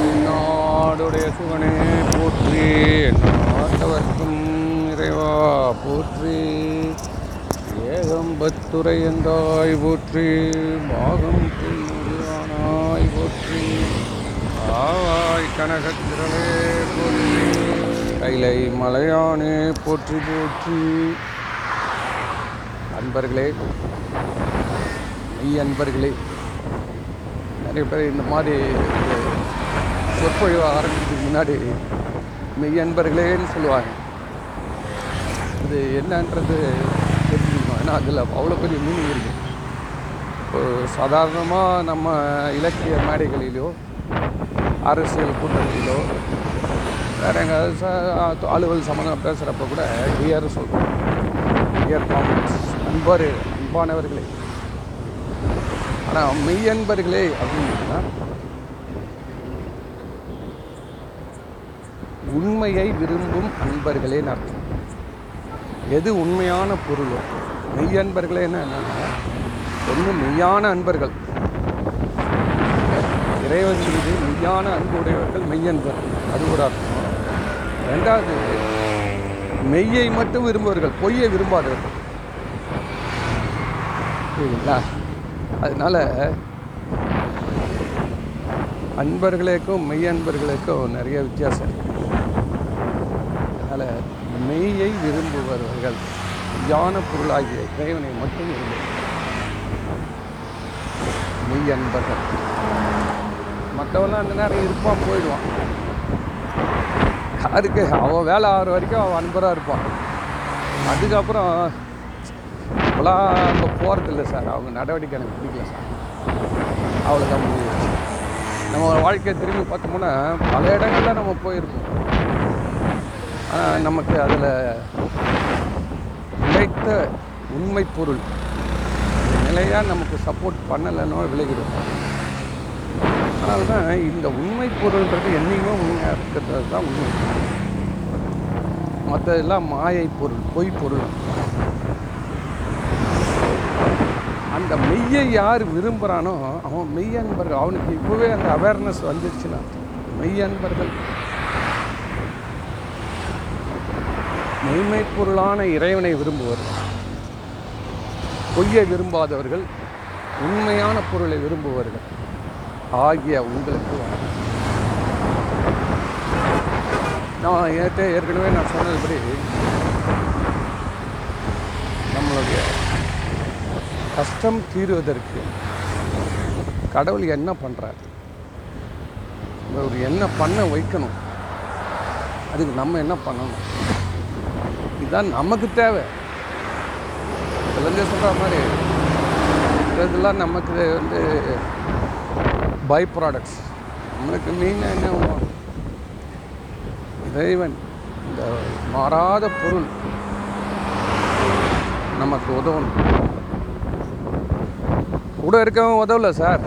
நாடுடைய சிவனே போற்றி. நாட்டவர்க்கும் இறைவா போற்றி. ஏகம்பத்துரையந்தாய் போற்றி. பாகம் புரியானாய் போற்றி. ஆவாய் கனகத்திரளே போற்றி. கைலை மலையானே போற்றி போற்றி. அன்பர்களே மெய் அன்பர்களே நிறைய பேர் இந்த மாதிரி சொற்பொழிவு ஆரம்பிக்கிறதுக்கு முன்னாடி மெய் அன்பர்களேன்னு சொல்லுவாங்க. அது என்னன்றது தெரிஞ்சுக்கணும் ஏன்னா அதில் அவ்வளோ பெரிய மீனிங் இருக்குது இப்போ சாதாரணமாக நம்ம இலக்கிய மேடைகளிலோ அரசியல் கூட்டங்களிலோ வேறு எங்காவது அலுவல் சம்மந்தம் பேசுகிறப்ப கூட டிஆர் சொல்கிறோம் டிஆர் காமெண்ட்ஸ் அன்பர் அன்பானவர்களே. ஆனால் மெய்யன்பர்களே அப்படின்னா உண்மையை விரும்பும் அன்பர்களே அர்த்தம் எது உண்மையான பொருளோ? மெய் அன்பர்களே என்னன்னா ஒன்று மெய்யான அன்பர்கள். இறைவன் மீது மெய்யான அன்புடையவர்கள் மெய்யன்பர்கள் அது ஒரு அர்த்தம். ரெண்டாவது மெய்யை மட்டும் விரும்புவர்கள் பொய்யை விரும்பாதவர்கள். புரியுதுங்களா? அதனால் அன்பர்களுக்கும் மெய் அன்பர்களுக்கும் நிறைய வித்தியாசம் இருக்குது மெய்யை விரும்புபவர்கள் ஞான பொருளாகிய இறைவனை மட்டும் விரும்புவார்கள் மெய் அன்பர்கள். மற்றவெல்லாம் அந்த நேரம் இருப்பான் போயிடுவான். யாருக்கு அவன் வேலை ஆகிற வரைக்கும் அவன் அன்பராக இருப்பான். அதுக்கப்புறம் இப்போலாம் இப்போ போகிறதில்ல சார். அவங்க நடவடிக்கை எனக்கு பிடிக்கல சார். அவ்வளோதான் முடியும் நம்ம வாழ்க்கையை திரும்பி பார்த்தோம்னா பல இடங்கள்ல நம்ம போயிருப்போம். நமக்கு அதில் நிலைத்த உண்மை பொருள். நிலையாக நமக்கு சப்போர்ட் பண்ணலைன்னோ விலகிடும். அதனால தான் இந்த உண்மை பொருள்ன்றது என்றைக்குமே உண்மையாக இருக்கிறது தான் உண்மை. மற்றதெல்லாம் மாயை பொருள் பொய் பொருள். அந்த மெய்யை யார் விரும்புகிறானோ அவன் மெய் அன்பர்கள் அவனுக்கு இப்போவே அந்த அவேர்னஸ் வந்துருச்சுன்னா மெய் அன்பர்கள் மெய்மை பொருளான இறைவனை விரும்புவர்கள் பொய்யை விரும்பாதவர்கள் உண்மையான பொருளை விரும்புவர்கள். ஆகிய உங்களுக்கு நான் ஏற்ற ஏற்கனவே நான் சொன்னதுபடி நம்மளுடைய கஷ்டம் தீருவதற்கு கடவுள் என்ன பண்ணுறாரு ஒரு என்ன பண்ண வைக்கணும்? அதுக்கு நம்ம என்ன பண்ணணும்? இதுதான் நமக்கு தேவை. இளைஞர் சொல்கிற மாதிரி இதெல்லாம் நமக்கு வந்து பை ப்ராடக்ட்ஸ் நம்மளுக்கு மீன் என்ன இறைவன் இந்த மாறாத பொருள் நமக்கு உதவணும். கூட இருக்கவன் உதவல சார்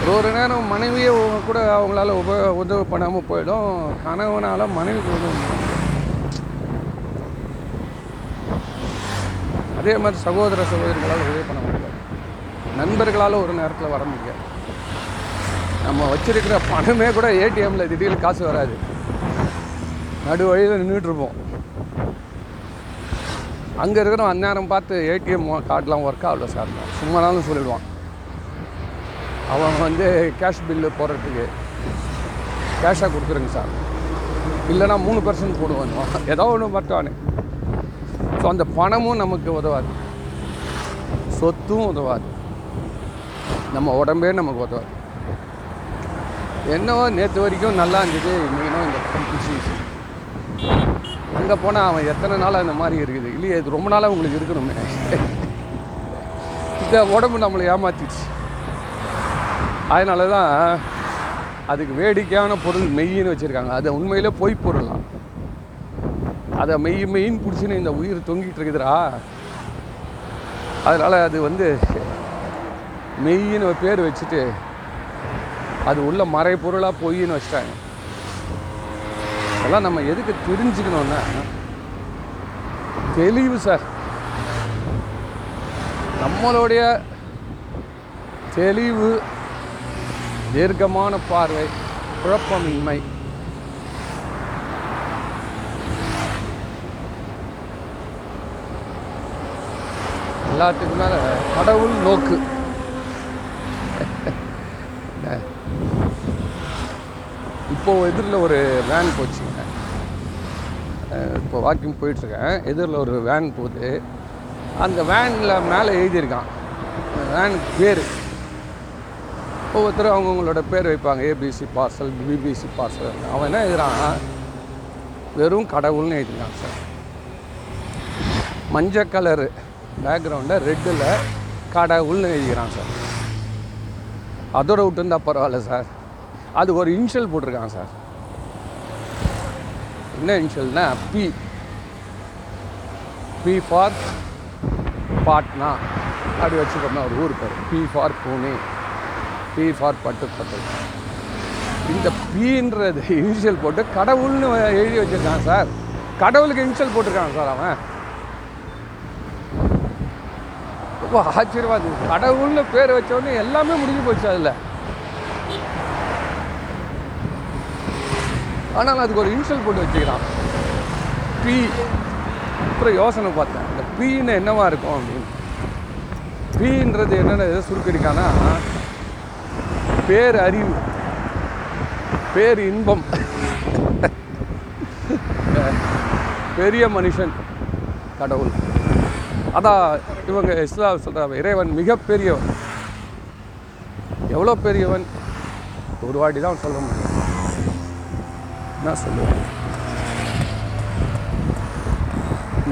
ஒரு ஒரு நேரம் மனைவியை கூட அவங்களால உப உதவி பண்ணாமல் போயிடும். கணவனால் மனைவிக்கு உதவணும் அதே மாதிரி சகோதர சகோதரிகளால் உதவி பண்ண முடியாது நண்பர்களால் ஒரு நேரத்தில் வர முடியாது நம்ம வச்சிருக்கிற பணமே கூட ஏடிஎம்மில் திடீர்னு காசு வராது. நடு வழியில் நின்றுட்டுருப்போம் அங்கே இருக்கிறவன் அந்நேரம் பார்த்து ஏடிஎம் கார்டெலாம் ஒர்க் ஆகல சார். சும்மானாலும் சொல்லிடுவான். அவன் வந்து கேஷ் பில்லு போடுறதுக்கு கேஷாக கொடுத்துருங்க சார். இல்லைனா மூணு பர்சன்ட் போடுவான். ஏதோ ஒன்று மட்டும் ஸோ அந்த பணமும் நமக்கு உதவாது. சொத்தும் உதவாது. நம்ம உடம்பே நமக்கு உதவாது. என்னவோ நேற்று வரைக்கும் நல்லா இருந்தது இன்னும் இந்த பிசினஸ் அங்கே போனால் அவன் எத்தனை நாளாக இந்த மாதிரி இருக்குது? இல்லையே இது ரொம்ப நாளாக உங்களுக்கு இருக்கணுமே. இந்த உடம்பு நம்மளை ஏமாத்திடுச்சு. அதனால தான் அதுக்கு வேடிக்கையான பொருள் மெய்யின்னு வச்சுருக்காங்க. அது உண்மையிலே பொய் பொருளாம் அதை மெய் மெயின் பிடிச்சின்னு இந்த உயிர் தொங்கிட்டு இருக்குதுடா. அதனால் அது வந்து மெய்யின்னு ஒரு பேர் வச்சுட்டு அது உள்ள மறைப்பொருளாக பொய்ன்னு வச்சிட்டாங்க. அதெல்லாம் நம்ம எதுக்கு தெரிஞ்சுக்கணும்னா தெளிவு சார். நம்மளுடைய தெளிவு தீர்க்கமான பார்வை குழப்பமின்மை. எல்லாத்துக்கும் மேலே கடவுள் நோக்கு. இப்போது இப்போ எதிரில் ஒரு வேன் போச்சுங்க இப்போ வாக்கிங் போயிட்டுருக்கேன். எதிரில் ஒரு வேன் போகுது. அந்த வேனில் மேலே எழுதியிருக்கான். வேனுக்கு பேர். ஒவ்வொருத்தரும் அவங்கவுங்களோட பேர் வைப்பாங்க. ஏபிசி பார்சல் பிபிசி பார்சல் அவன் என்ன எழுதுறான்? வெறும் கடவுள்னு எழுதிருக்கான் சார். மஞ்சள் கலரு பேக்ரவுண்டில் ரெட்டில் கடவுள்னு எழுதிக்கிறான் சார். அதோட விட்டு இருந்தால் பரவாயில்ல சார். அது ஒரு இன்ஷியல் போட்டிருக்கான் சார். என்ன இன்ஷியல்னா பி பி ஃபார் பாட்னா அப்படி வச்சுக்கோங்க ஒரு ஊர் பேர். P for Pune P for பட்டுப்பட்டு இந்த பீன்றது இனிஷியல் போட்டு கடவுள்னு எழுதி வச்சிருக்கான் சார். கடவுளுக்கு இனிஷியல் போட்டிருக்கான் சார் அவன். ரொம்ப ஆச்சரியமாக இருந்தது. கடவுள்னு பேர் வச்ச உடனே எல்லாமே முடிஞ்சு போச்சு அதில். ஆனால் அதுக்கு ஒரு இன்சல் போட்டு வச்சுக்கிறான். பி அப்புறம் யோசனை பார்த்தேன். இந்த பீன்னு என்னவா இருக்கும் அப்படின்னு. பீன்றது என்னென்ன எதை சுருக்கடிக்கானா? பேர் அறிவு. பேர் இன்பம். பெரிய மனுஷன் கடவுள். அதான் இவங்க இஸ்லாம் சொல்கிறாங்க இறைவன் மிகப்பெரியவன். எவ்வளோ பெரியவன்? ஒரு வாட்டி தான் சொல்ல முடியும். என்ன சொல்லுவேன்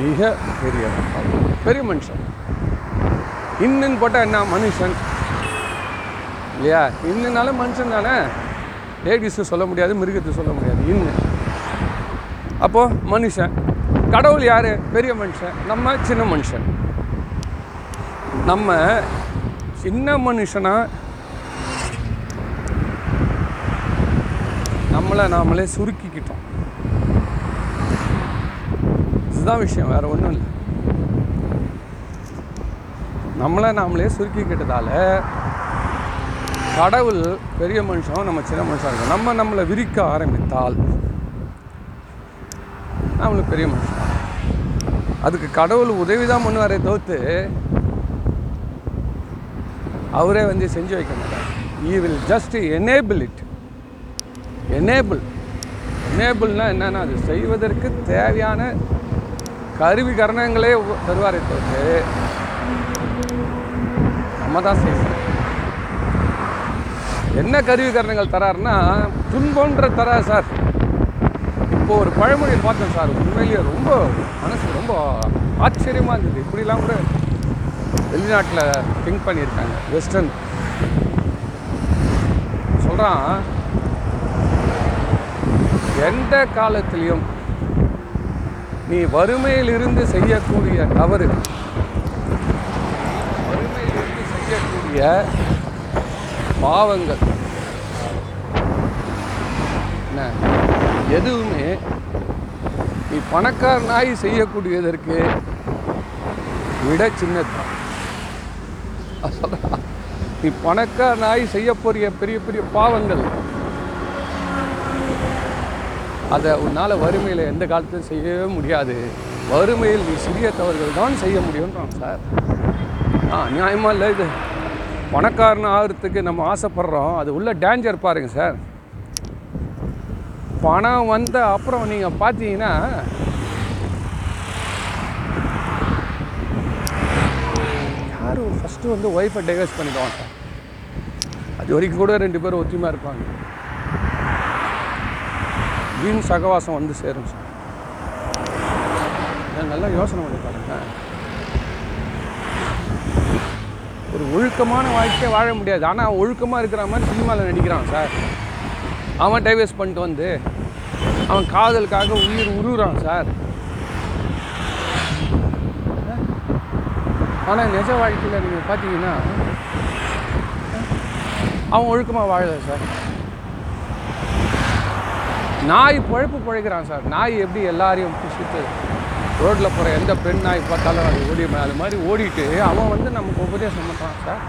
மிக பெரியவன் பெரிய மனுஷன். இன்னுன்னு போட்டால் என்ன மனுஷன்? இல்லையா? இன்னுனால மனுஷன் தானே. லேடிஸு சொல்ல முடியாது மிருகத்தை சொல்ல முடியாது. இன்னு அப்போது மனுஷன். கடவுள் யார்? பெரிய மனுஷன். நம்ம சின்ன மனுஷன். நம்ம சின்ன மனுஷனா நம்மளை நாமளே சுருக்கிக்கிட்டோம். இதுதான் விஷயம் வேற ஒன்றும் இல்லை. நம்மளை நாமளே சுருக்கிக்கிட்டதால கடவுள் பெரிய மனுஷன் நம்ம சின்ன மனுஷாக இருக்கும். நம்ம நம்மளை விரிக்க ஆரம்பித்தால் நம்மளுக்கு பெரிய மனுஷன். அதுக்கு கடவுள் உதவி தான் பண்ணுவாரே தவிர்த்து அவரே வந்து செஞ்சு வைக்க மாட்டார். He will just enable it enable எனேபிள்னால் என்னென்னா அது செய்வதற்கு தேவையான கருவி கரணங்களே தருவார் தருவாரே தவிர்த்து நம்ம தான் செய்யணும். என்ன கருவி கரணங்கள் தராருன்னா துன்பம்ன்ற தரா சார். இப்போ ஒரு பழமொழியை பார்த்தேன் சார் உண்மையிலேயே ரொம்ப மனசு ரொம்ப ஆச்சரியமாக இருந்தது. இப்படிலாம் கூட வெளிநாட்டில் திங்க் பண்ணியிருக்காங்க. வெஸ்டர்ன் சொல்கிறான் எந்த காலத்திலையும் நீ வறுமையிலிருந்து செய்யக்கூடிய தவறு வறுமையிலிருந்து செய்யக்கூடிய பாவங்கள். என்ன? எதுவுமே நீ பணக்காரனாய் செய்யக்கூடியதற்கு விட சின்னதுதான் அது நீ பணக்காரனாய் செய்ய போறிய பெரிய பெரிய பாவங்கள். அதை உன்னால் வறுமையில் எந்த காலத்திலும் செய்யவே முடியாது. வறுமையில் நீ சிறிய தவறுகள் தான் செய்ய முடியும்ன்றான் சார். ஆ நியாயமாக இல்லை இது? பணக்காரன் ஆகிறதுக்கு நம்ம ஆசைப்படுறோம். அது உள்ள டேஞ்சர் பாருங்கள் சார். பணம் வந்த அப்புறம் நீங்கள் பார்த்தீங்கன்னா யார் ஃபஸ்ட்டு வந்து ஒய்ஃபை டைவர்ஸ் பண்ணிடுவாங்க சார் அது வரைக்கும் கூட ரெண்டு பேரும் ஒத்துமையாக இருப்பாங்க. வீண் சகவாசம் வந்து சேரும். சார் நான் நல்லா யோசனை பண்ணி பாருங்க. ஒரு ஒழுக்கமான வாழ்க்கையை வாழ முடியாது. ஆனால் ஒழுக்கமாக இருக்கிற மாதிரி சினிமாவில் நடிக்கிறான் சார். அவன் டைவர்ஸ் பண்ணிட்டு வந்து அவன் காதலுக்காக உயிர் உருகுறான் சார். ஆனால் நிஜ வாழ்க்கையில் நீங்கள் பார்த்தீங்கன்னா அவன் ஒழுக்கமாக வாழலை சார். நாய் பழப்பு பழைக்கிறான் சார். நாய் எப்படி எல்லாரையும் பிடிச்சிட்டு ரோட்டில் போகிற எந்த பெண் நாய் பார்த்தாலும் அது ஓடி அது மாதிரி ஓடிட்டு அவன் வந்து நமக்கு உபதேசம் பண்ணுறான் சார்.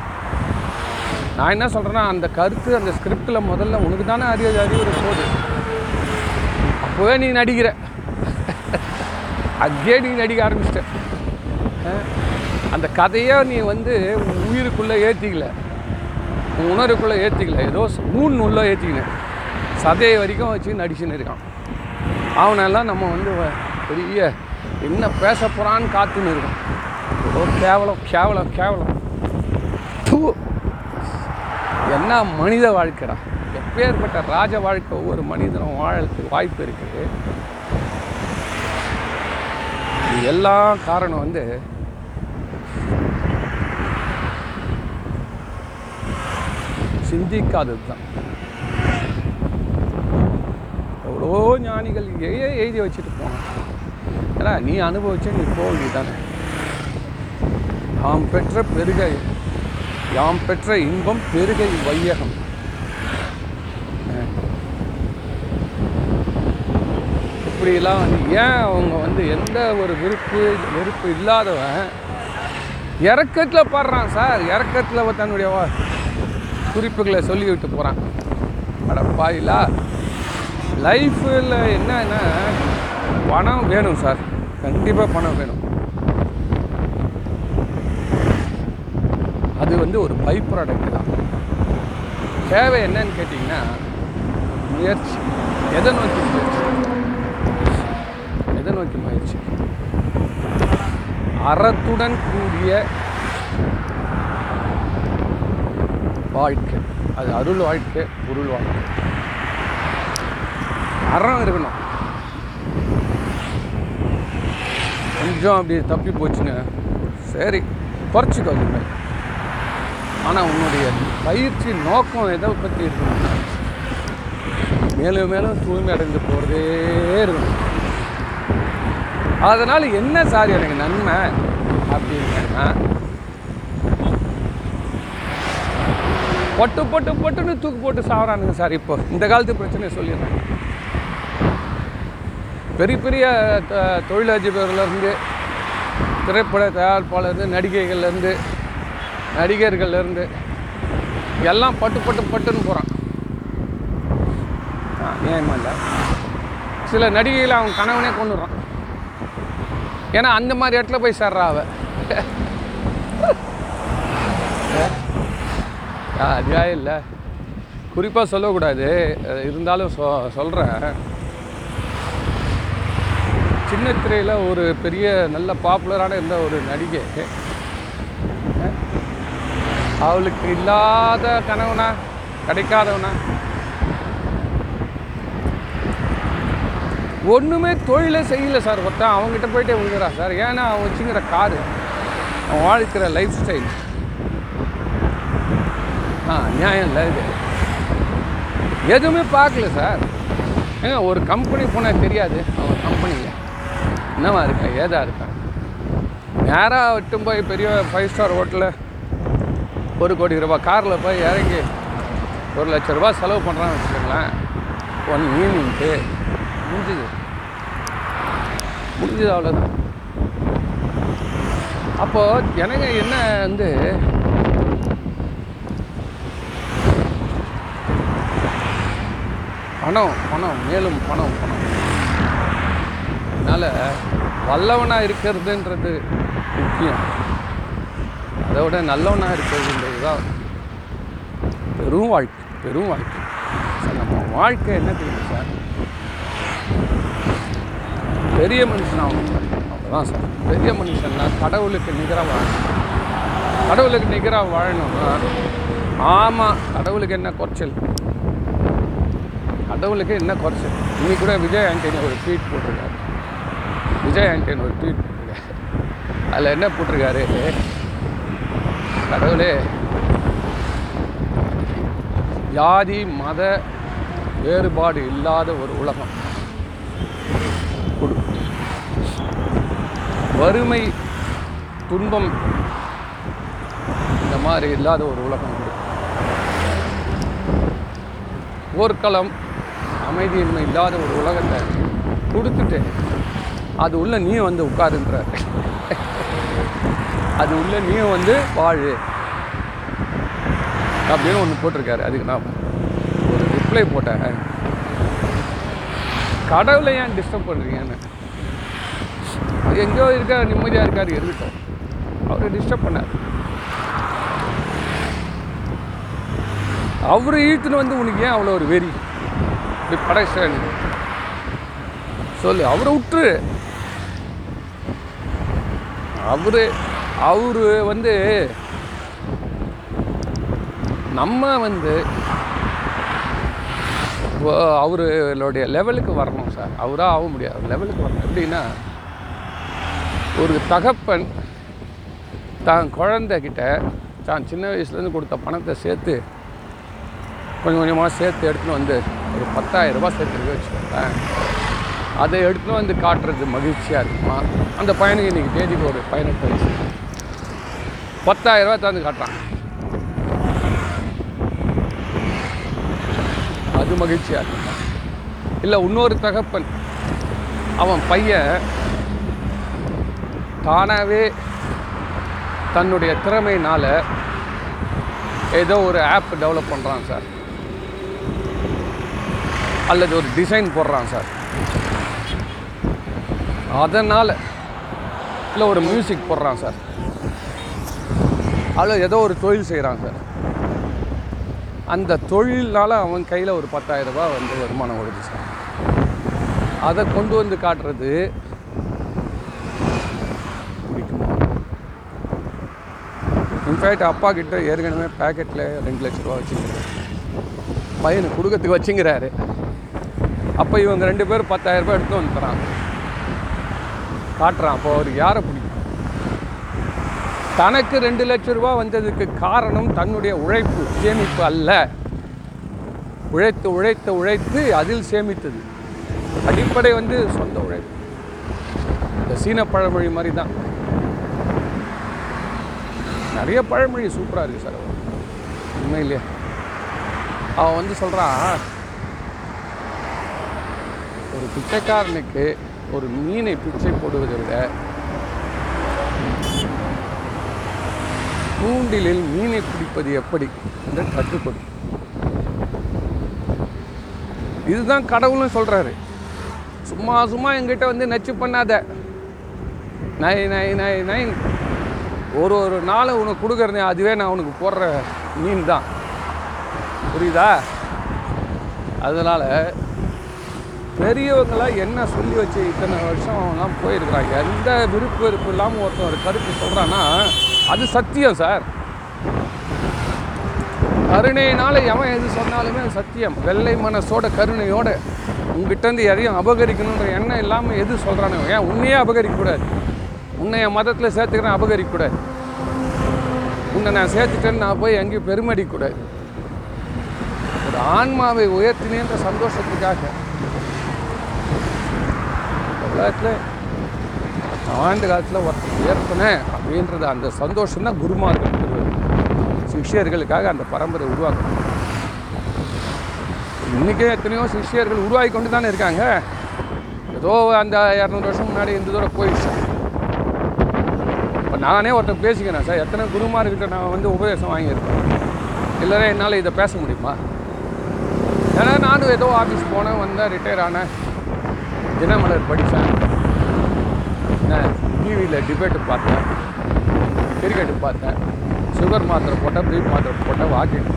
நான் என்ன சொல்கிறேன்னா அந்த கருத்து அந்த ஸ்கிரிப்டில் முதல்ல உனக்கு தானே அறிவு அறிவுரை போகுது அப்போவே நீ நடிக்கிற. அங்கேயே நீ நடிக்க ஆரம்பிச்சிட்ட. அந்த கதையை நீ வந்து உயிருக்குள்ளே ஏற்றிக்கல உன் உணர்வுக்குள்ளே ஏற்றிக்கல ஏதோ மூணு உள்ளே ஏற்றிக்கினேன் சதையை வரைக்கும் வச்சு நடிச்சுன்னு இருக்கான். அவனெல்லாம் நம்ம வந்து வ- பெரிய என்ன பேச போகிறான்னு காத்துன்னு இருக்கோம் ஏதோ கேவலம் கேவலம் கேவலம். தூ. என்ன மனித வாழ்க்கைடா. எப்பேற்பட்ட ராஜ வாழ்க்கை ஒவ்வொரு மனிதனும் வாழறதுக்கு வாய்ப்பு இருக்குது. எல்லாம் காரணம் வந்து சிந்திக்காதது தான் எவ்வளோ ஞானிகள் எதையோ எழுதி வச்சுட்டு போனான் ஏன்னா நீ அனுபவிச்ச நீ போகி தானே யாம் பெற்ற பெருகை யாம் பெற்ற இன்பம் பெருகை வையகம். இப்படிலாம் இப்படியெல்லாம் வந்து ஏன் அவங்க வந்து எந்த ஒரு விருப்பு வெறுப்பு இல்லாதவன் இறக்கத்தில் பாடுறான் சார். இறக்கத்தில் தன்னுடைய வா- குறிப்புகளை சொல்லிவிட்டு போகிறான் அடப்பாயிலா லைஃப்பில் என்னன்னா பணம் வேணும் சார். கண்டிப்பாக பணம் வேணும். அது வந்து ஒரு பை ப்ராடக்ட் தான். தேவை என்னன்னு கேட்டிங்கன்னா முயற்சி. எதை நோக்கி முயற்சி? எதை நோக்கி முயற்சி? அறத்துடன் கூடிய வாழ்க்கை. அது அருள் வாழ்க்கை பொருள் வாழ்க்கை. அறம் இருக்கணும். கொஞ்சம் அப்படி தப்பி போச்சுங்க சரி குறைச்சிக்கோ இனிமேல் ஆனால் உன்னுடைய பயிற்சி நோக்கம் எதை பற்றி இருக்கணும்? மேலும் மேலும் தூய்மை அடைந்து போகிறதே இருக்கணும். அதனால் என்ன சார் எனக்கு நன்மை அப்படின்னா பொட்டு பொட்டு பொட்டுன்னு தூக்கு போட்டு சாவறானுங்க சார் இப்போ. இந்த காலத்து பிரச்சனையை சொல்லிடுறேன் பெரிய பெரிய தொழிலதிபர்லேருந்து திரைப்பட தயாரிப்பாளர்லேருந்து நடிகைகள்லேருந்து நடிகர்கள்லேருந்து எல்லாம் பட்டு பட்டு பட்டுன்னு போகிறான் நியாயமா இல்லை? சில நடிகைகளை அவன் கணவனே கொண்டுடுறான் ஏன்னா அந்த மாதிரி இடத்துல போய் சேர்றா அவள் அதுவே இல்லை. குறிப்பாக சொல்லக்கூடாது. இருந்தாலும் சொ சொல்கிறேன் சின்ன திரையில் ஒரு பெரிய நல்ல பாப்புலரான இருந்த ஒரு நடிகை. அவளுக்கு இல்லாத கனவுனா கிடைக்காதவனா? ஒன்றுமே தொழிலே செய்யல சார். ஒருத்தன் அவங்ககிட்ட போயிட்டே விழுகிறா சார். ஏன்னா அவன் வச்சுங்கிற காரு அவன் வாழ்க்கிற லைஃப் ஸ்டைல் ஆ நியாயம் இல்லை இது. எதுவுமே பார்க்கல சார். ஏங்க ஒரு கம்பெனி போனால் தெரியாது. அவன் கம்பெனியில் என்னவா இருக்கா? ஏதா இருக்கா? நேராக விட்டும் போய் பெரிய ஃபைவ் ஸ்டார் ஹோட்டலில் ஒரு கோடி ரூபாய் காரில் போய் இறங்கி ஒரு லட்ச ரூபா செலவு பண்ணுறான்னு வச்சுக்கோங்களேன். ஒன் ஈவினிங்க்கு முடிஞ்சுது. முடிஞ்சது அவ்வளோதான் அப்போது எனக்கு என்ன வந்து பணம் பணம் மேலும் பணம் பணம். அதனால் வல்லவனாக இருக்கிறதுன்றது முக்கியம். அதை விட நல்லவனாக இருக்கிறதுன்றது தான் பெரும் வாழ்க்கை பெரும் வாழ்க்கை. சார் நம்ம வாழ்க்கை என்ன தெரியும் சார்? பெரிய மனுஷன் ஆகணும் சார். அவ்வளோதான் சார். பெரிய மனுஷன்னா கடவுளுக்கு நிகராக வாழணும். கடவுளுக்கு நிகராக வாழணும்னா ஆமாம் கடவுளுக்கு என்ன குறைச்சல்? கடவுளுக்கு என்ன குறைச்சி? இன்னைக்கு கூட விஜய் ஆண்டனி ஒரு ட்வீட் போட்டிருக்காரு. விஜய் ஆண்டனி ஒரு ட்வீட் போட்டிருக்காரு. அதில் என்ன போட்டிருக்காரு? கடவுளே ஜாதி மத வேறுபாடு இல்லாத ஒரு உலகம். கொடு. வறுமை துன்பம் இந்த மாதிரி இல்லாத ஒரு உலகம் கொடு. போர்க்களம் அமைதியின்மை இல்லாத ஒரு உலகத்தை கொடுத்துட்டு அது உள்ள நீ வந்து உட்காருன்ற. அது உள்ள நீ வந்து வாழு. அப்படின்னு ஒன்று போட்டிருக்காரு. அதுக்கு நான் ஒரு ரிப்ளை போட்டேன். கடவுளை ஏன் டிஸ்டர்ப் பண்ணுறீங்கன்னு எங்கேயோ இருக்க நிம்மதியாக இருக்காரு இருக்கட்டும் அவரை டிஸ்டர்ப் பண்ணார். அவர் ஈழ்த்துன்னு வந்து உனக்கு ஏன் அவ்வளோ ஒரு வெறி? இப்படி படைச்சேன் சொல்லு அவரை விட்டுரு அவரு அவரு வந்து நம்ம வந்து அவருடைய லெவலுக்கு வரணும் சார் அவராக ஆக முடியாது. லெவலுக்கு வரணும். எப்படின்னா ஒரு தகப்பன் தான் குழந்தைகிட்ட தான் சின்ன வயசுலேருந்து கொடுத்த பணத்தை சேர்த்து கொஞ்சம் கொஞ்சமாக சேர்த்து எடுத்துன்னு வந்து ஒரு பத்தாயிரம் ரூபாய் சேர்த்து வச்சுக்கோங்களேன். அதை எடுத்துன்னு வந்து காட்டுறது மகிழ்ச்சியாக இருக்குமா? அந்த பையனுக்கு இன்றைக்கி தேதிக்கு ஒரு பதினெட்டு வயசு. பத்தாயிரம் ரூபாய் தந்து காட்டுறான். அது மகிழ்ச்சியாக இருக்குமா? இல்லை இன்னொரு தகப்பன் அவன் பையன் தானாகவே தன்னுடைய திறமையினால் ஏதோ ஒரு ஆப் டெவலப் பண்ணுறான் சார். அல்லது ஒரு டிசைன் போடுறான் சார். அதனால் இல்லை ஒரு மியூசிக் போடுறான் சார். அதில் ஏதோ ஒரு தொழில் செய்கிறான் சார். அந்த தொழில்னால அவன் கையில் ஒரு 10000 ரூபாய் வந்து வருமானம் வருது சார். அதை கொண்டு வந்து காட்டுறது பிடிக்குமா? இன்ஃபேக்ட் அப்பா கிட்ட ஏற்கனவே பேக்கெட்டில் ரெண்டு லட்ச ரூபா வச்சுக்கிறேன் பையனுக்கு கொடுக்கறதுக்கு வச்சுங்கிறாரு அப்போ இவங்க ரெண்டு பேரும் 10000 ரூபாய் எடுத்து வந்துறான் காட்டுறான். அப்போ அவருக்கு யாரை பிடிக்கும்? தனக்கு ரெண்டு லட்ச ரூபா வந்ததுக்கு காரணம் தன்னுடைய உழைப்பு சேமிப்பு அல்ல. உழைத்து உழைத்து உழைத்து அதில் சேமித்தது. அடிப்படை வந்து சொந்த உழைப்பு. இந்த சீன பழமொழி மாதிரி தான் நிறைய பழமொழி சூப்பராக இருக்குது சார். உண்மையிலே அவன் வந்து சொல்கிறான் ஒரு பிச்சைக்காரனுக்கு ஒரு மீனை பிச்சை போடுவதை விட தூண்டிலில் மீனை பிடிப்பது எப்படி என்று கற்றுக்கொடு. இதுதான் கடவுளும் சொல்கிறாரு சும்மா சும்மா எங்கிட்ட வந்து நச்சு பண்ணாத. நை நை நை நை. ஒரு ஒரு நாளை உனக்கு கொடுக்குறனே அதுவே நான் உனக்கு போடுற மீன் தான். புரியுதா? அதனால் பெரியவங்களாம் என்ன சொல்லி வச்சு இத்தனை வருஷம்லாம் போயிருக்கிறாங்க? எந்த விருப்பு வெறுப்பு இல்லாமல் ஒருத்தன் ஒரு கருத்து சொல்கிறான்னா அது சத்தியம் சார். கருணையினால் எவன் எது சொன்னாலுமே சத்தியம். வெள்ளை மனசோட கருணையோட உங்ககிட்டருந்து எதையும் அபகரிக்கணுன்ற எண்ணம் இல்லாமல் எது சொல்கிறானோ ஏன் உன்னையே அபகரிக்கக்கூடாது. உன்னை என் மதத்தில் சேர்த்துக்கிறேன் அபகரிக்கக்கூடாது. உன்னை நான் சேர்த்துட்டேன்னு நான் போய் எங்கேயும் பெருமடிக்கக்கூடாது. ஒரு ஆன்மாவை உயர்த்தினேன்ற சந்தோஷத்துக்காக. காலத்தில் ஆண்டு காலத்தில் ஒருத்தர் ஏற்பனேன் அப்படின்றது அந்த சந்தோஷம் தான் குருமார்கள் சிஷ்யர்களுக்காக அந்த பரம்பரை உருவாக்கணும் இன்றைக்கே எத்தனையோ சிஷ்யர்கள் உருவாகி கொண்டு தானே இருக்காங்க. ஏதோ அந்த இரநூறு வருஷம் முன்னாடி இந்த தூரம் போயிடுச்சு. இப்போ நானே ஒருத்தர் பேசிக்கிறேன் சார் எத்தனை குருமார்கிட்ட நான் வந்து உபதேசம் வாங்கியிருக்கேன்? இல்லைன்னா என்னால் இதை பேச முடியுமா? ஏன்னா நானும் ஏதோ ஆஃபீஸ் போனேன் வந்தேன் ரிட்டையர் ஆனேன். தினமலர் படித்தேன் டிவியில் டிபேட்டு பார்த்தேன் கிரிக்கெட்டு பார்த்தேன் சுகர் மாத்திரை போட்டால் ப்ரீப் மாத்திரை போட்டால் வாக்கிங்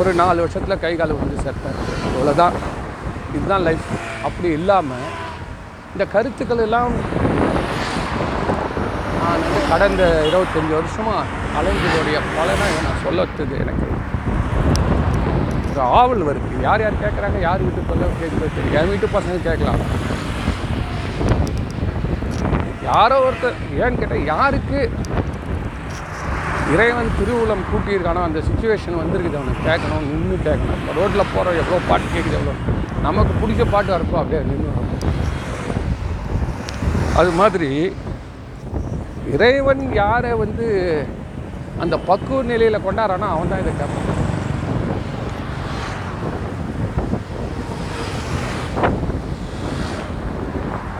ஒரு நாலு வருஷத்தில் கை கால் வந்து சேர்த்தேன். இவ்வளோதான் இதுதான் லைஃப் அப்படி இல்லாமல் இந்த கருத்துக்கள் எல்லாம் நான் வந்து கடந்த இருபத்தஞ்சி வருஷமாக அலைஞ்சதோடைய பலனை நான் சொல்லத்துக்கு எனக்கு. ஒரு ஆவல் வருது. யார் யார் கேட்குறாங்க யார் வீட்டு சொல்ல கேட்குறது தெரியும் என் வீட்டு பசங்க கேட்கலாம். யாரோ ஒருத்தர் ஏன்னு கேட்டால் யாருக்கு இறைவன் திருவுளம் கூட்டியிருக்கானோ அந்த சுச்சுவேஷன் வந்திருக்குது அவனுக்கு கேட்கணும் நின்று கேட்கணும். இப்போ ரோட்டில் போகிறோம் எவ்வளோ பாட்டு கேட்குது எவ்வளோ. நமக்கு பிடிச்ச பாட்டு வரப்போ அப்படியே நின்று அது மாதிரி இறைவன் யாரை வந்து அந்த பக்குவ நிலையில் கொண்டாடுறானோ அவன் தான் இதை கேட்பான்.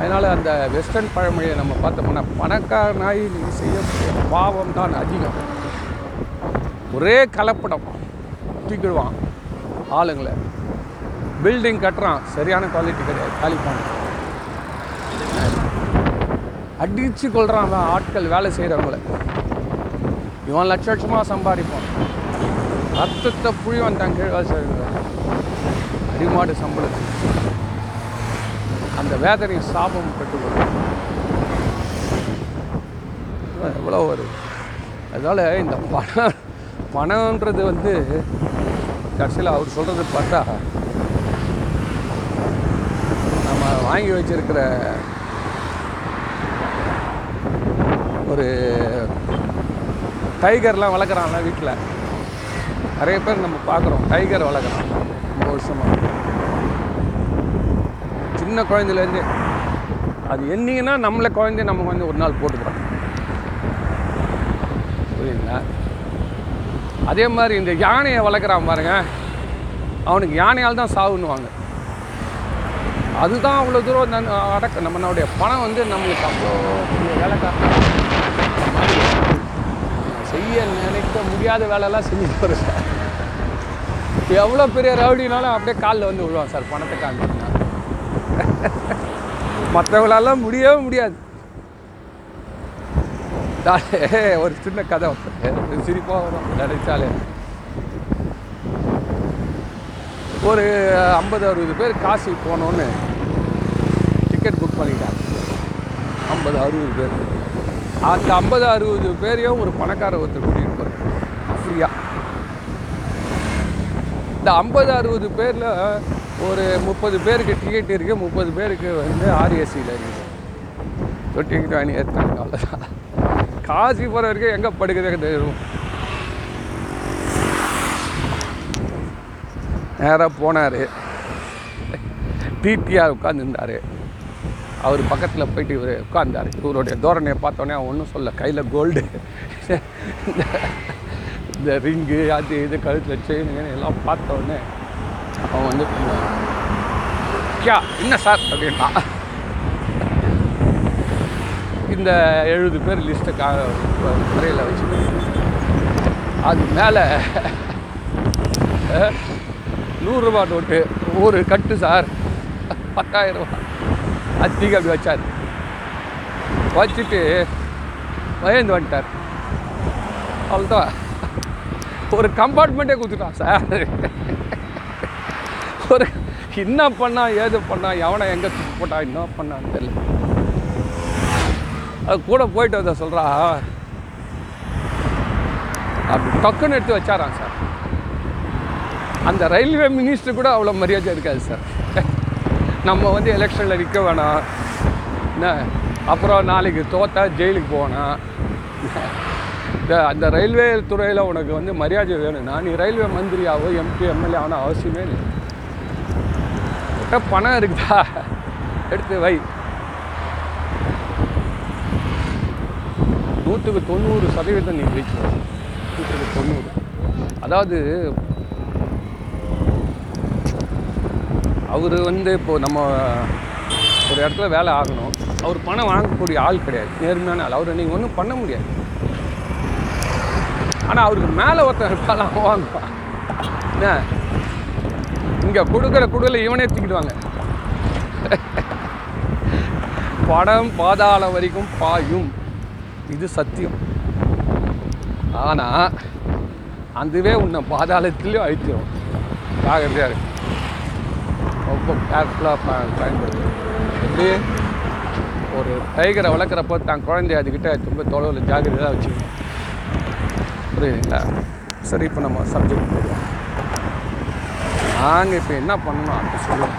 அதனால் அந்த வெஸ்டர்ன் பழமொழியை நம்ம பார்த்தோம்னா பணக்காரனாய் நீ செய்யக்கூடிய பாவம் தான் அதிகம். ஒரே கலப்படம். தூக்கிடுவான் ஆளுங்களை. பில்டிங் கட்டுறான். சரியான குவாலிட்டி கிடையாது. காலி பண்ண. அடித்து கொள்கிறான் அவன் ஆட்கள் வேலை செய்கிறவங்கள இவன் லட்ச லட்சமாக சம்பாதிப்பான். ரத்தத்தை புழி வந்தான் கீழ் வேலை செய்கிறவங்க அடிமாடு சம்பளத்துக்கு. அந்த வேதனை சாபம் பெற்றுக்கொள்ளும். எவ்வளோ வரும் அதனால் இந்த பணம் பணம்ன்றது வந்து கடைசியில் அவர் சொல்கிறது பார்த்தா நம்ம வாங்கி வச்சிருக்கிற ஒரு டைகர்லாம் வளர்க்குறாங்களா வீட்டில். நிறைய பேர் நம்ம பார்க்குறோம் டைகர் வளர்க்குறான். ரொம்ப வருஷமாக சின்ன குழந்தையிலேருந்து அது என்னீங்கன்னா நம்மளை குழந்தைய நம்ம வந்து ஒரு நாள் போட்டுக்கிறோம். புரியுதுங்களா? அதே மாதிரி இந்த யானையை வளர்க்குறான் பாருங்க. அவனுக்கு யானையால் தான் சாவுன்னுவாங்க. அதுதான் அவ்வளோ தூரம் நன் அடக்க நம்மளுடைய பணம் வந்து நம்மளுக்கு அவ்வளோ பெரிய செய்ய நினைக்க முடியாத வேலையெல்லாம் செஞ்சு போகிறேன் எவ்வளோ பெரிய ரவுடினாலும் அப்படியே காலில் வந்து விழுவான் சார் பணத்தை காமிச்சிங்கன்னா மற்றவங்களாலாம் முடியவே முடியாது. ஒரு சின்ன கதை ஒரு சிரிப்பாக வரும் நினைச்சாலே ஒரு ஐம்பது அறுபது பேர் காசி போனோன்னு டிக்கெட் புக் பண்ணிட்டாங்க. ஐம்பது அறுபது பேர். அந்த ஐம்பது அறுபது பேரையும் ஒரு பணக்கார ஒருத்தர் கூட்டிகிட்டு போகிறேன் ஃப்ரீயாக இந்த ஐம்பது அறுபது பேரில் ஒரு முப்பது பேருக்கு டிக்கெட் இருக்குது முப்பது பேருக்கு வந்து ஆர்எஸ்சியில் இருக்குது டிக்கெட் வாங்கி ஏற்றாங்க அவ்வளோதான் காசி போகிற வரைக்கும் எங்கே படுக்குது தெரியும். நேராக போனார். டிடிஆர் உட்காந்துருந்தார் அவர் பக்கத்தில் போயிட்டு இவர் உட்காந்தார் இவருடைய தோரணையை பார்த்தோன்னே அவன் ஒன்றும் சொல்ல கையில் கோல்டு இந்த ரிங்கு அது இது கழுத்தில் செயின் எல்லாம் பார்த்தோன்னே அவன் வந்து கொஞ்சம், கியா என்ன சார் அப்படின்னா இந்த எழுபது பேர் லிஸ்ட்டை கா முறையில் வச்சு அது மேலே நூறுரூபா நோட்டு ஒரு கட்டு சார் பத்தாயிரம் ரூபா அத்திக்கு அப்படி வச்சார். வச்சுட்டு பயந்து வந்துட்டார். அவ்வளோதான் ஒரு கம்பார்ட்மெண்ட்டே கொடுத்துட்டான் சார். ஒரு என்ன பண்ணா ஏது பண்ணா எவனை எங்கே தூக்கி போட்டா என்ன பண்ணான்னு தெரியல. அது கூட போயிட்டு வந்த சொல்கிறா அப்படி டக்குன்னு எடுத்து வச்சாரான் சார். அந்த ரயில்வே மினிஸ்டர் கூட அவ்வளோ மரியாதை இருக்காது சார். நம்ம வந்து எலெக்ஷனில் நிற்க வேணாம். என்ன? அப்புறம் நாளைக்கு தோத்தா ஜெயிலுக்கு போவேணாம் இந்த அந்த ரயில்வே துறையில் உனக்கு வந்து மரியாதை வேணும்னா நீ ரயில்வே மந்திரியாவோ எம்பி எம்எல்ஏ ஆன அவசியமே இல்லை. உன்கிட்ட பணம் இருக்குதா? எடுத்து வை. நூற்றுக்கு தொண்ணூறு சதவீதம் நீ ஜெயிச்சுருவ நூற்றுக்கு தொண்ணூறு. அதாவது அவர் வந்து இப்போது நம்ம ஒரு இடத்துல வேலை ஆகணும். அவர் பணம் வாங்கக்கூடிய ஆள் கிடையாது. நேர்மையான ஆள். அவர் நீங்கள் ஒன்றும் பண்ண முடியாது. ஆனால் அவருக்கு மேலே ஒருத்தன் இருப்பாள் அவன் வாங்குவான் என்ன? இங்கே கொடுக்குற கொடுக்கல இவனே தூக்கிடுவாங்க. படம் பாதாளம் வரைக்கும் பாயும். இது சத்தியம். ஆனால் அதுவே உன்னை பாதாளத்துலேயும் ஐத்தியம் ஜாகிரதையாக இருக்கு ரொம்ப கேர்ஃபுல்லாக பயன்படுது எப்படி ஒரு டைகரை வளர்க்குறப்போ தான் குழந்தைய அதுக்கிட்ட ரொம்ப தொலைவில் ஜாகிரதையாக வச்சுக்கணும். புரியுதுங்களா? சரி இப்போ நம்ம சப்ஜெக்ட் போடுவோம் நாங்கள் இப்போ என்ன பண்ணணும் அப்படி சொல்லுவோம்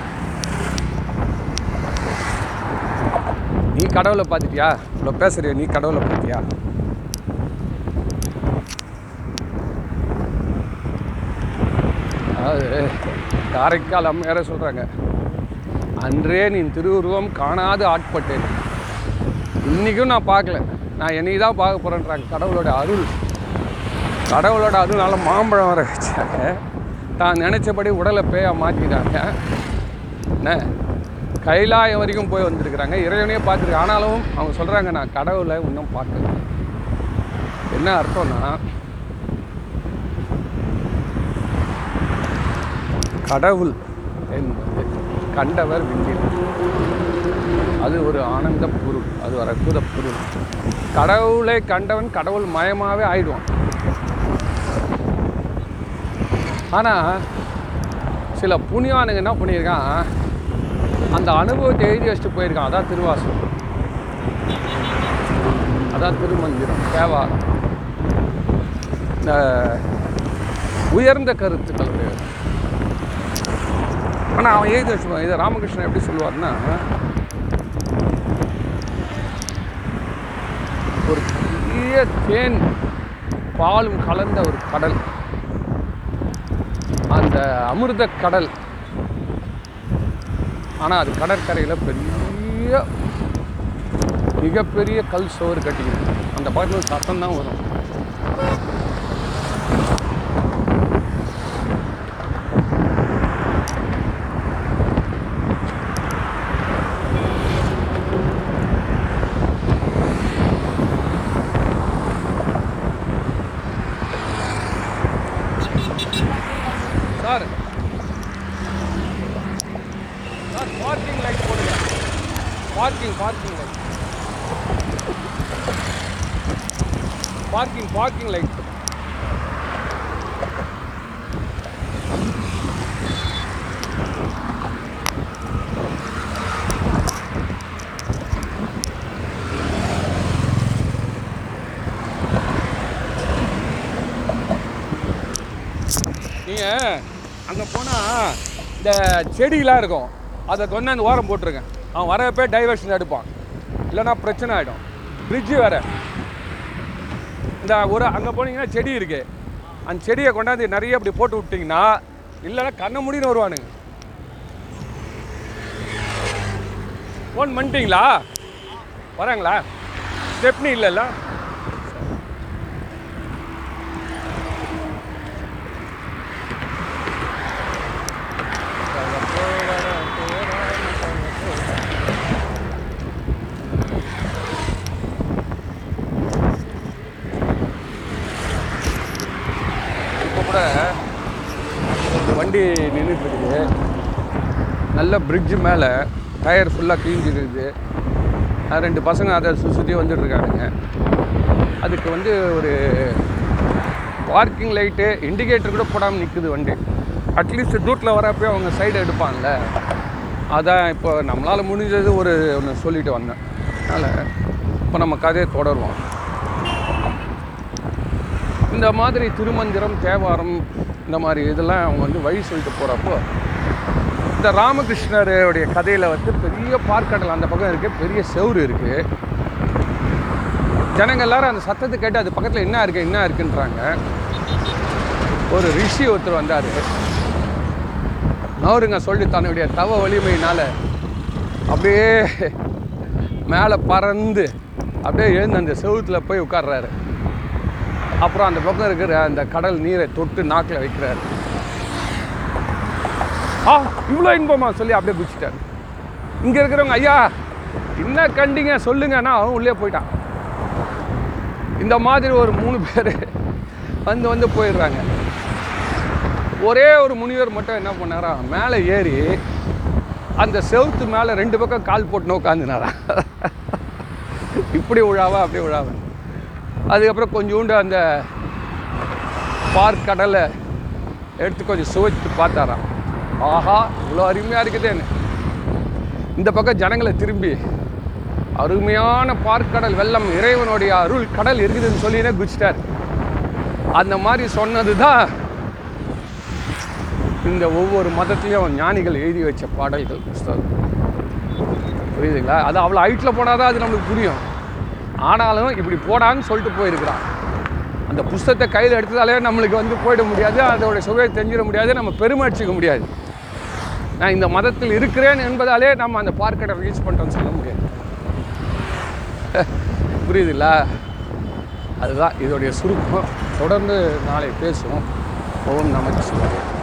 நீ கடவுளை பார்த்துட்டியா? இவ்வளோ பேசுறிய நீ கடவுளை பார்த்தியா? அதாவது காரைக்கால் அம்மையார சொல்கிறாங்க அன்றே நீ திருவுருவம் காணாது ஆட்பட்டேன். இன்றைக்கும் நான் பார்க்கல. நான் என்னைக்கு தான் பார்க்க போகிறேன்றாங்க கடவுளோட அருள் கடவுளோட அருள்னால மாம்பழம் வர வச்சாங்க. தான் நினச்சபடி உடலை பேயாக மாற்றிட்டாங்க. என்ன? கைலாயம் வரைக்கும் போய் வந்திருக்கிறாங்க. இறைவனையே பார்த்துருக்கேன் ஆனாலும் அவங்க சொல்கிறாங்க நான் கடவுளை இன்னும் பார்க்கல. என்ன அர்த்தம்னா கடவுள் என்பது கண்டவர் விஞ்சில் அது ஒரு ஆனந்த பொருள் அது வர கூத பொருள். கடவுளை கண்டவன் கடவுள் மயமாகவே ஆயிடுவான். ஆனால் சில புண்ணியானுங்க என்ன பண்ணியிருக்கான்? அந்த அனுபவத்தை எழுதி வச்சுட்டு போயிருக்கான். அதான் திருவாசம் அதான் திருமந்திரம். தேவாரம் இந்த உயர்ந்த கருத்துக்கள் ஆனால் அவன் எழுதி வச்சுப்பான். இதை ராமகிருஷ்ணன் எப்படி சொல்லுவார்னா ஒரு பெரிய தேன் பாலும் கலந்த ஒரு கடல். அந்த அமிர்த கடல். ஆனால் அது கடற்கரையில் பெரிய மிகப்பெரிய கல் சோறு கட்டிக்கிது. அந்த பக்கத்தில் சத்தம் தான் வரும் சார் சார் பார்க்கிங் லைட் போடுங்க parking parking light parking parking light நீங்கள் அங்கே போனால் இந்த செடியெலாம் இருக்கும். அதை கொண்டாந்து ஓரம் போட்டிருக்கேன் அவன் வரப்போ டைவர்ஷன் எடுப்பான். இல்லைன்னா பிரச்சனை ஆகிடும் பிரிட்ஜு வேறு. இந்த ஒரு அங்கே போனீங்கன்னா செடி இருக்குது அந்த செடியை கொண்டாந்து நிறைய அப்படி போட்டு விட்டிங்கன்னா இல்லைன்னா கண்ண முடின்னு வருவானுங்க. ஃபோன் பண்ணிட்டீங்களா? வராங்களா? ஸ்டெப்னி இல்லைல்ல இப்போ கூட ஒரு வண்டி நின்றுட்டு இருக்குது நல்ல பிரிட்ஜு மேலே டயர் ஃபுல்லாக கிழிஞ்சிருக்குது அது ரெண்டு பசங்க அதை சுற்றி சுற்றி வந்துட்டு அதுக்கு வந்து ஒரு பார்க்கிங் லைட்டு இண்டிகேட்டர் கூட போடாமல் நிற்குது வண்டி. அட்லீஸ்ட் தூட்டில் வரப்போ அவங்க சைடு எடுப்பாங்கல்ல. அதான் இப்போ நம்மளால் முடிஞ்சது ஒரு ஒன்று சொல்லிட்டு வந்தேன். அதனால் இப்போ நம்ம கதையை தொடருவோம். இந்த மாதிரி திருமந்திரம் தேவாரம் இந்த மாதிரி இதெல்லாம் அவங்க வந்து வழி சொல்லிட்டு போகிறப்போ இந்த ராமகிருஷ்ணருடைய கதையில் வந்து பெரிய பார்க்கடல் அந்த பக்கம் இருக்குது பெரிய செவரு இருக்குது ஜனங்க எல்லாரும் அந்த சத்தத்தை கேட்டு அது பக்கத்தில் என்ன இருக்குது என்ன இருக்குன்றாங்க. ஒரு ரிஷி ஒருத்தர் வந்தார். அவருங்க சொல்லி தன்னுடைய தவ வலிமையினால் அப்படியே மேலே பறந்து அப்படியே எழுந்து அந்த செவுத்தில் போய் உட்கார்றாரு. அப்புறம் அந்த பக்கம் இருக்கிற அந்த கடல் நீரை தொட்டு நாக்கில் வைக்கிறாரு. ஆ இவ்வளோ இன்பமா சொல்லி அப்படியே குச்சிட்டாரு இங்கே இருக்கிறவங்க ஐயா என்ன கண்டிங்க? சொல்லுங்கன்னா அவன் உள்ளே போயிட்டான். இந்த மாதிரி ஒரு மூணு பேர் வந்து வந்து போயிடுறாங்க. ஒரே ஒரு முனிவர் மட்டும் என்ன பண்ணாரா மேலே ஏறி அந்த செவுத்து மேலே ரெண்டு பக்கம் கால் போட்டு உட்காந்துனாரா இப்படி விழாவா அப்படி விழாவா அதுக்கப்புறம் கொஞ்சோண்டு அந்த பார்க் கடலை எடுத்து கொஞ்சம் சுவைச்சு பார்த்தாராம். ஆஹா இவ்வளோ அருமையாக இருக்குதேன்னு. இந்த பக்கம் ஜனங்களை திரும்பி அருமையான பார்க்கடல் வெள்ளம் இறைவனுடைய அருள் கடல் இருக்குதுன்னு சொல்லினே குச்சிட்டார் அந்த மாதிரி சொன்னது தான் இந்த ஒவ்வொரு மதத்துலேயும் ஞானிகள் எழுதி வச்ச பாடல்கள் புஸ்தகம். புரியுதுங்களா? அது அவ்வளோ ஹைட்டில் போனால் தான் அது நம்மளுக்கு புரியும். ஆனாலும் இப்படி போடான்னு சொல்லிட்டு போயிருக்கிறான். அந்த புஸ்தகத்தை கையில் எடுத்ததாலே நம்மளுக்கு வந்து போயிட முடியாது அதோடைய சுவையை தெரிஞ்சிட முடியாது நம்ம பெருமை அடிச்சுக்க முடியாது. நான் இந்த மதத்தில் இருக்கிறேன் என்பதாலே நம்ம அந்த பார்க்கடை ரீச் பண்ணிட்டோம்னு சொல்ல முடியாது. புரியுதுல்ல? அதுதான் இதோடைய சுருக்கம். தொடர்ந்து நாளை பேசுவோம். ஓம் சொல்லுங்கள்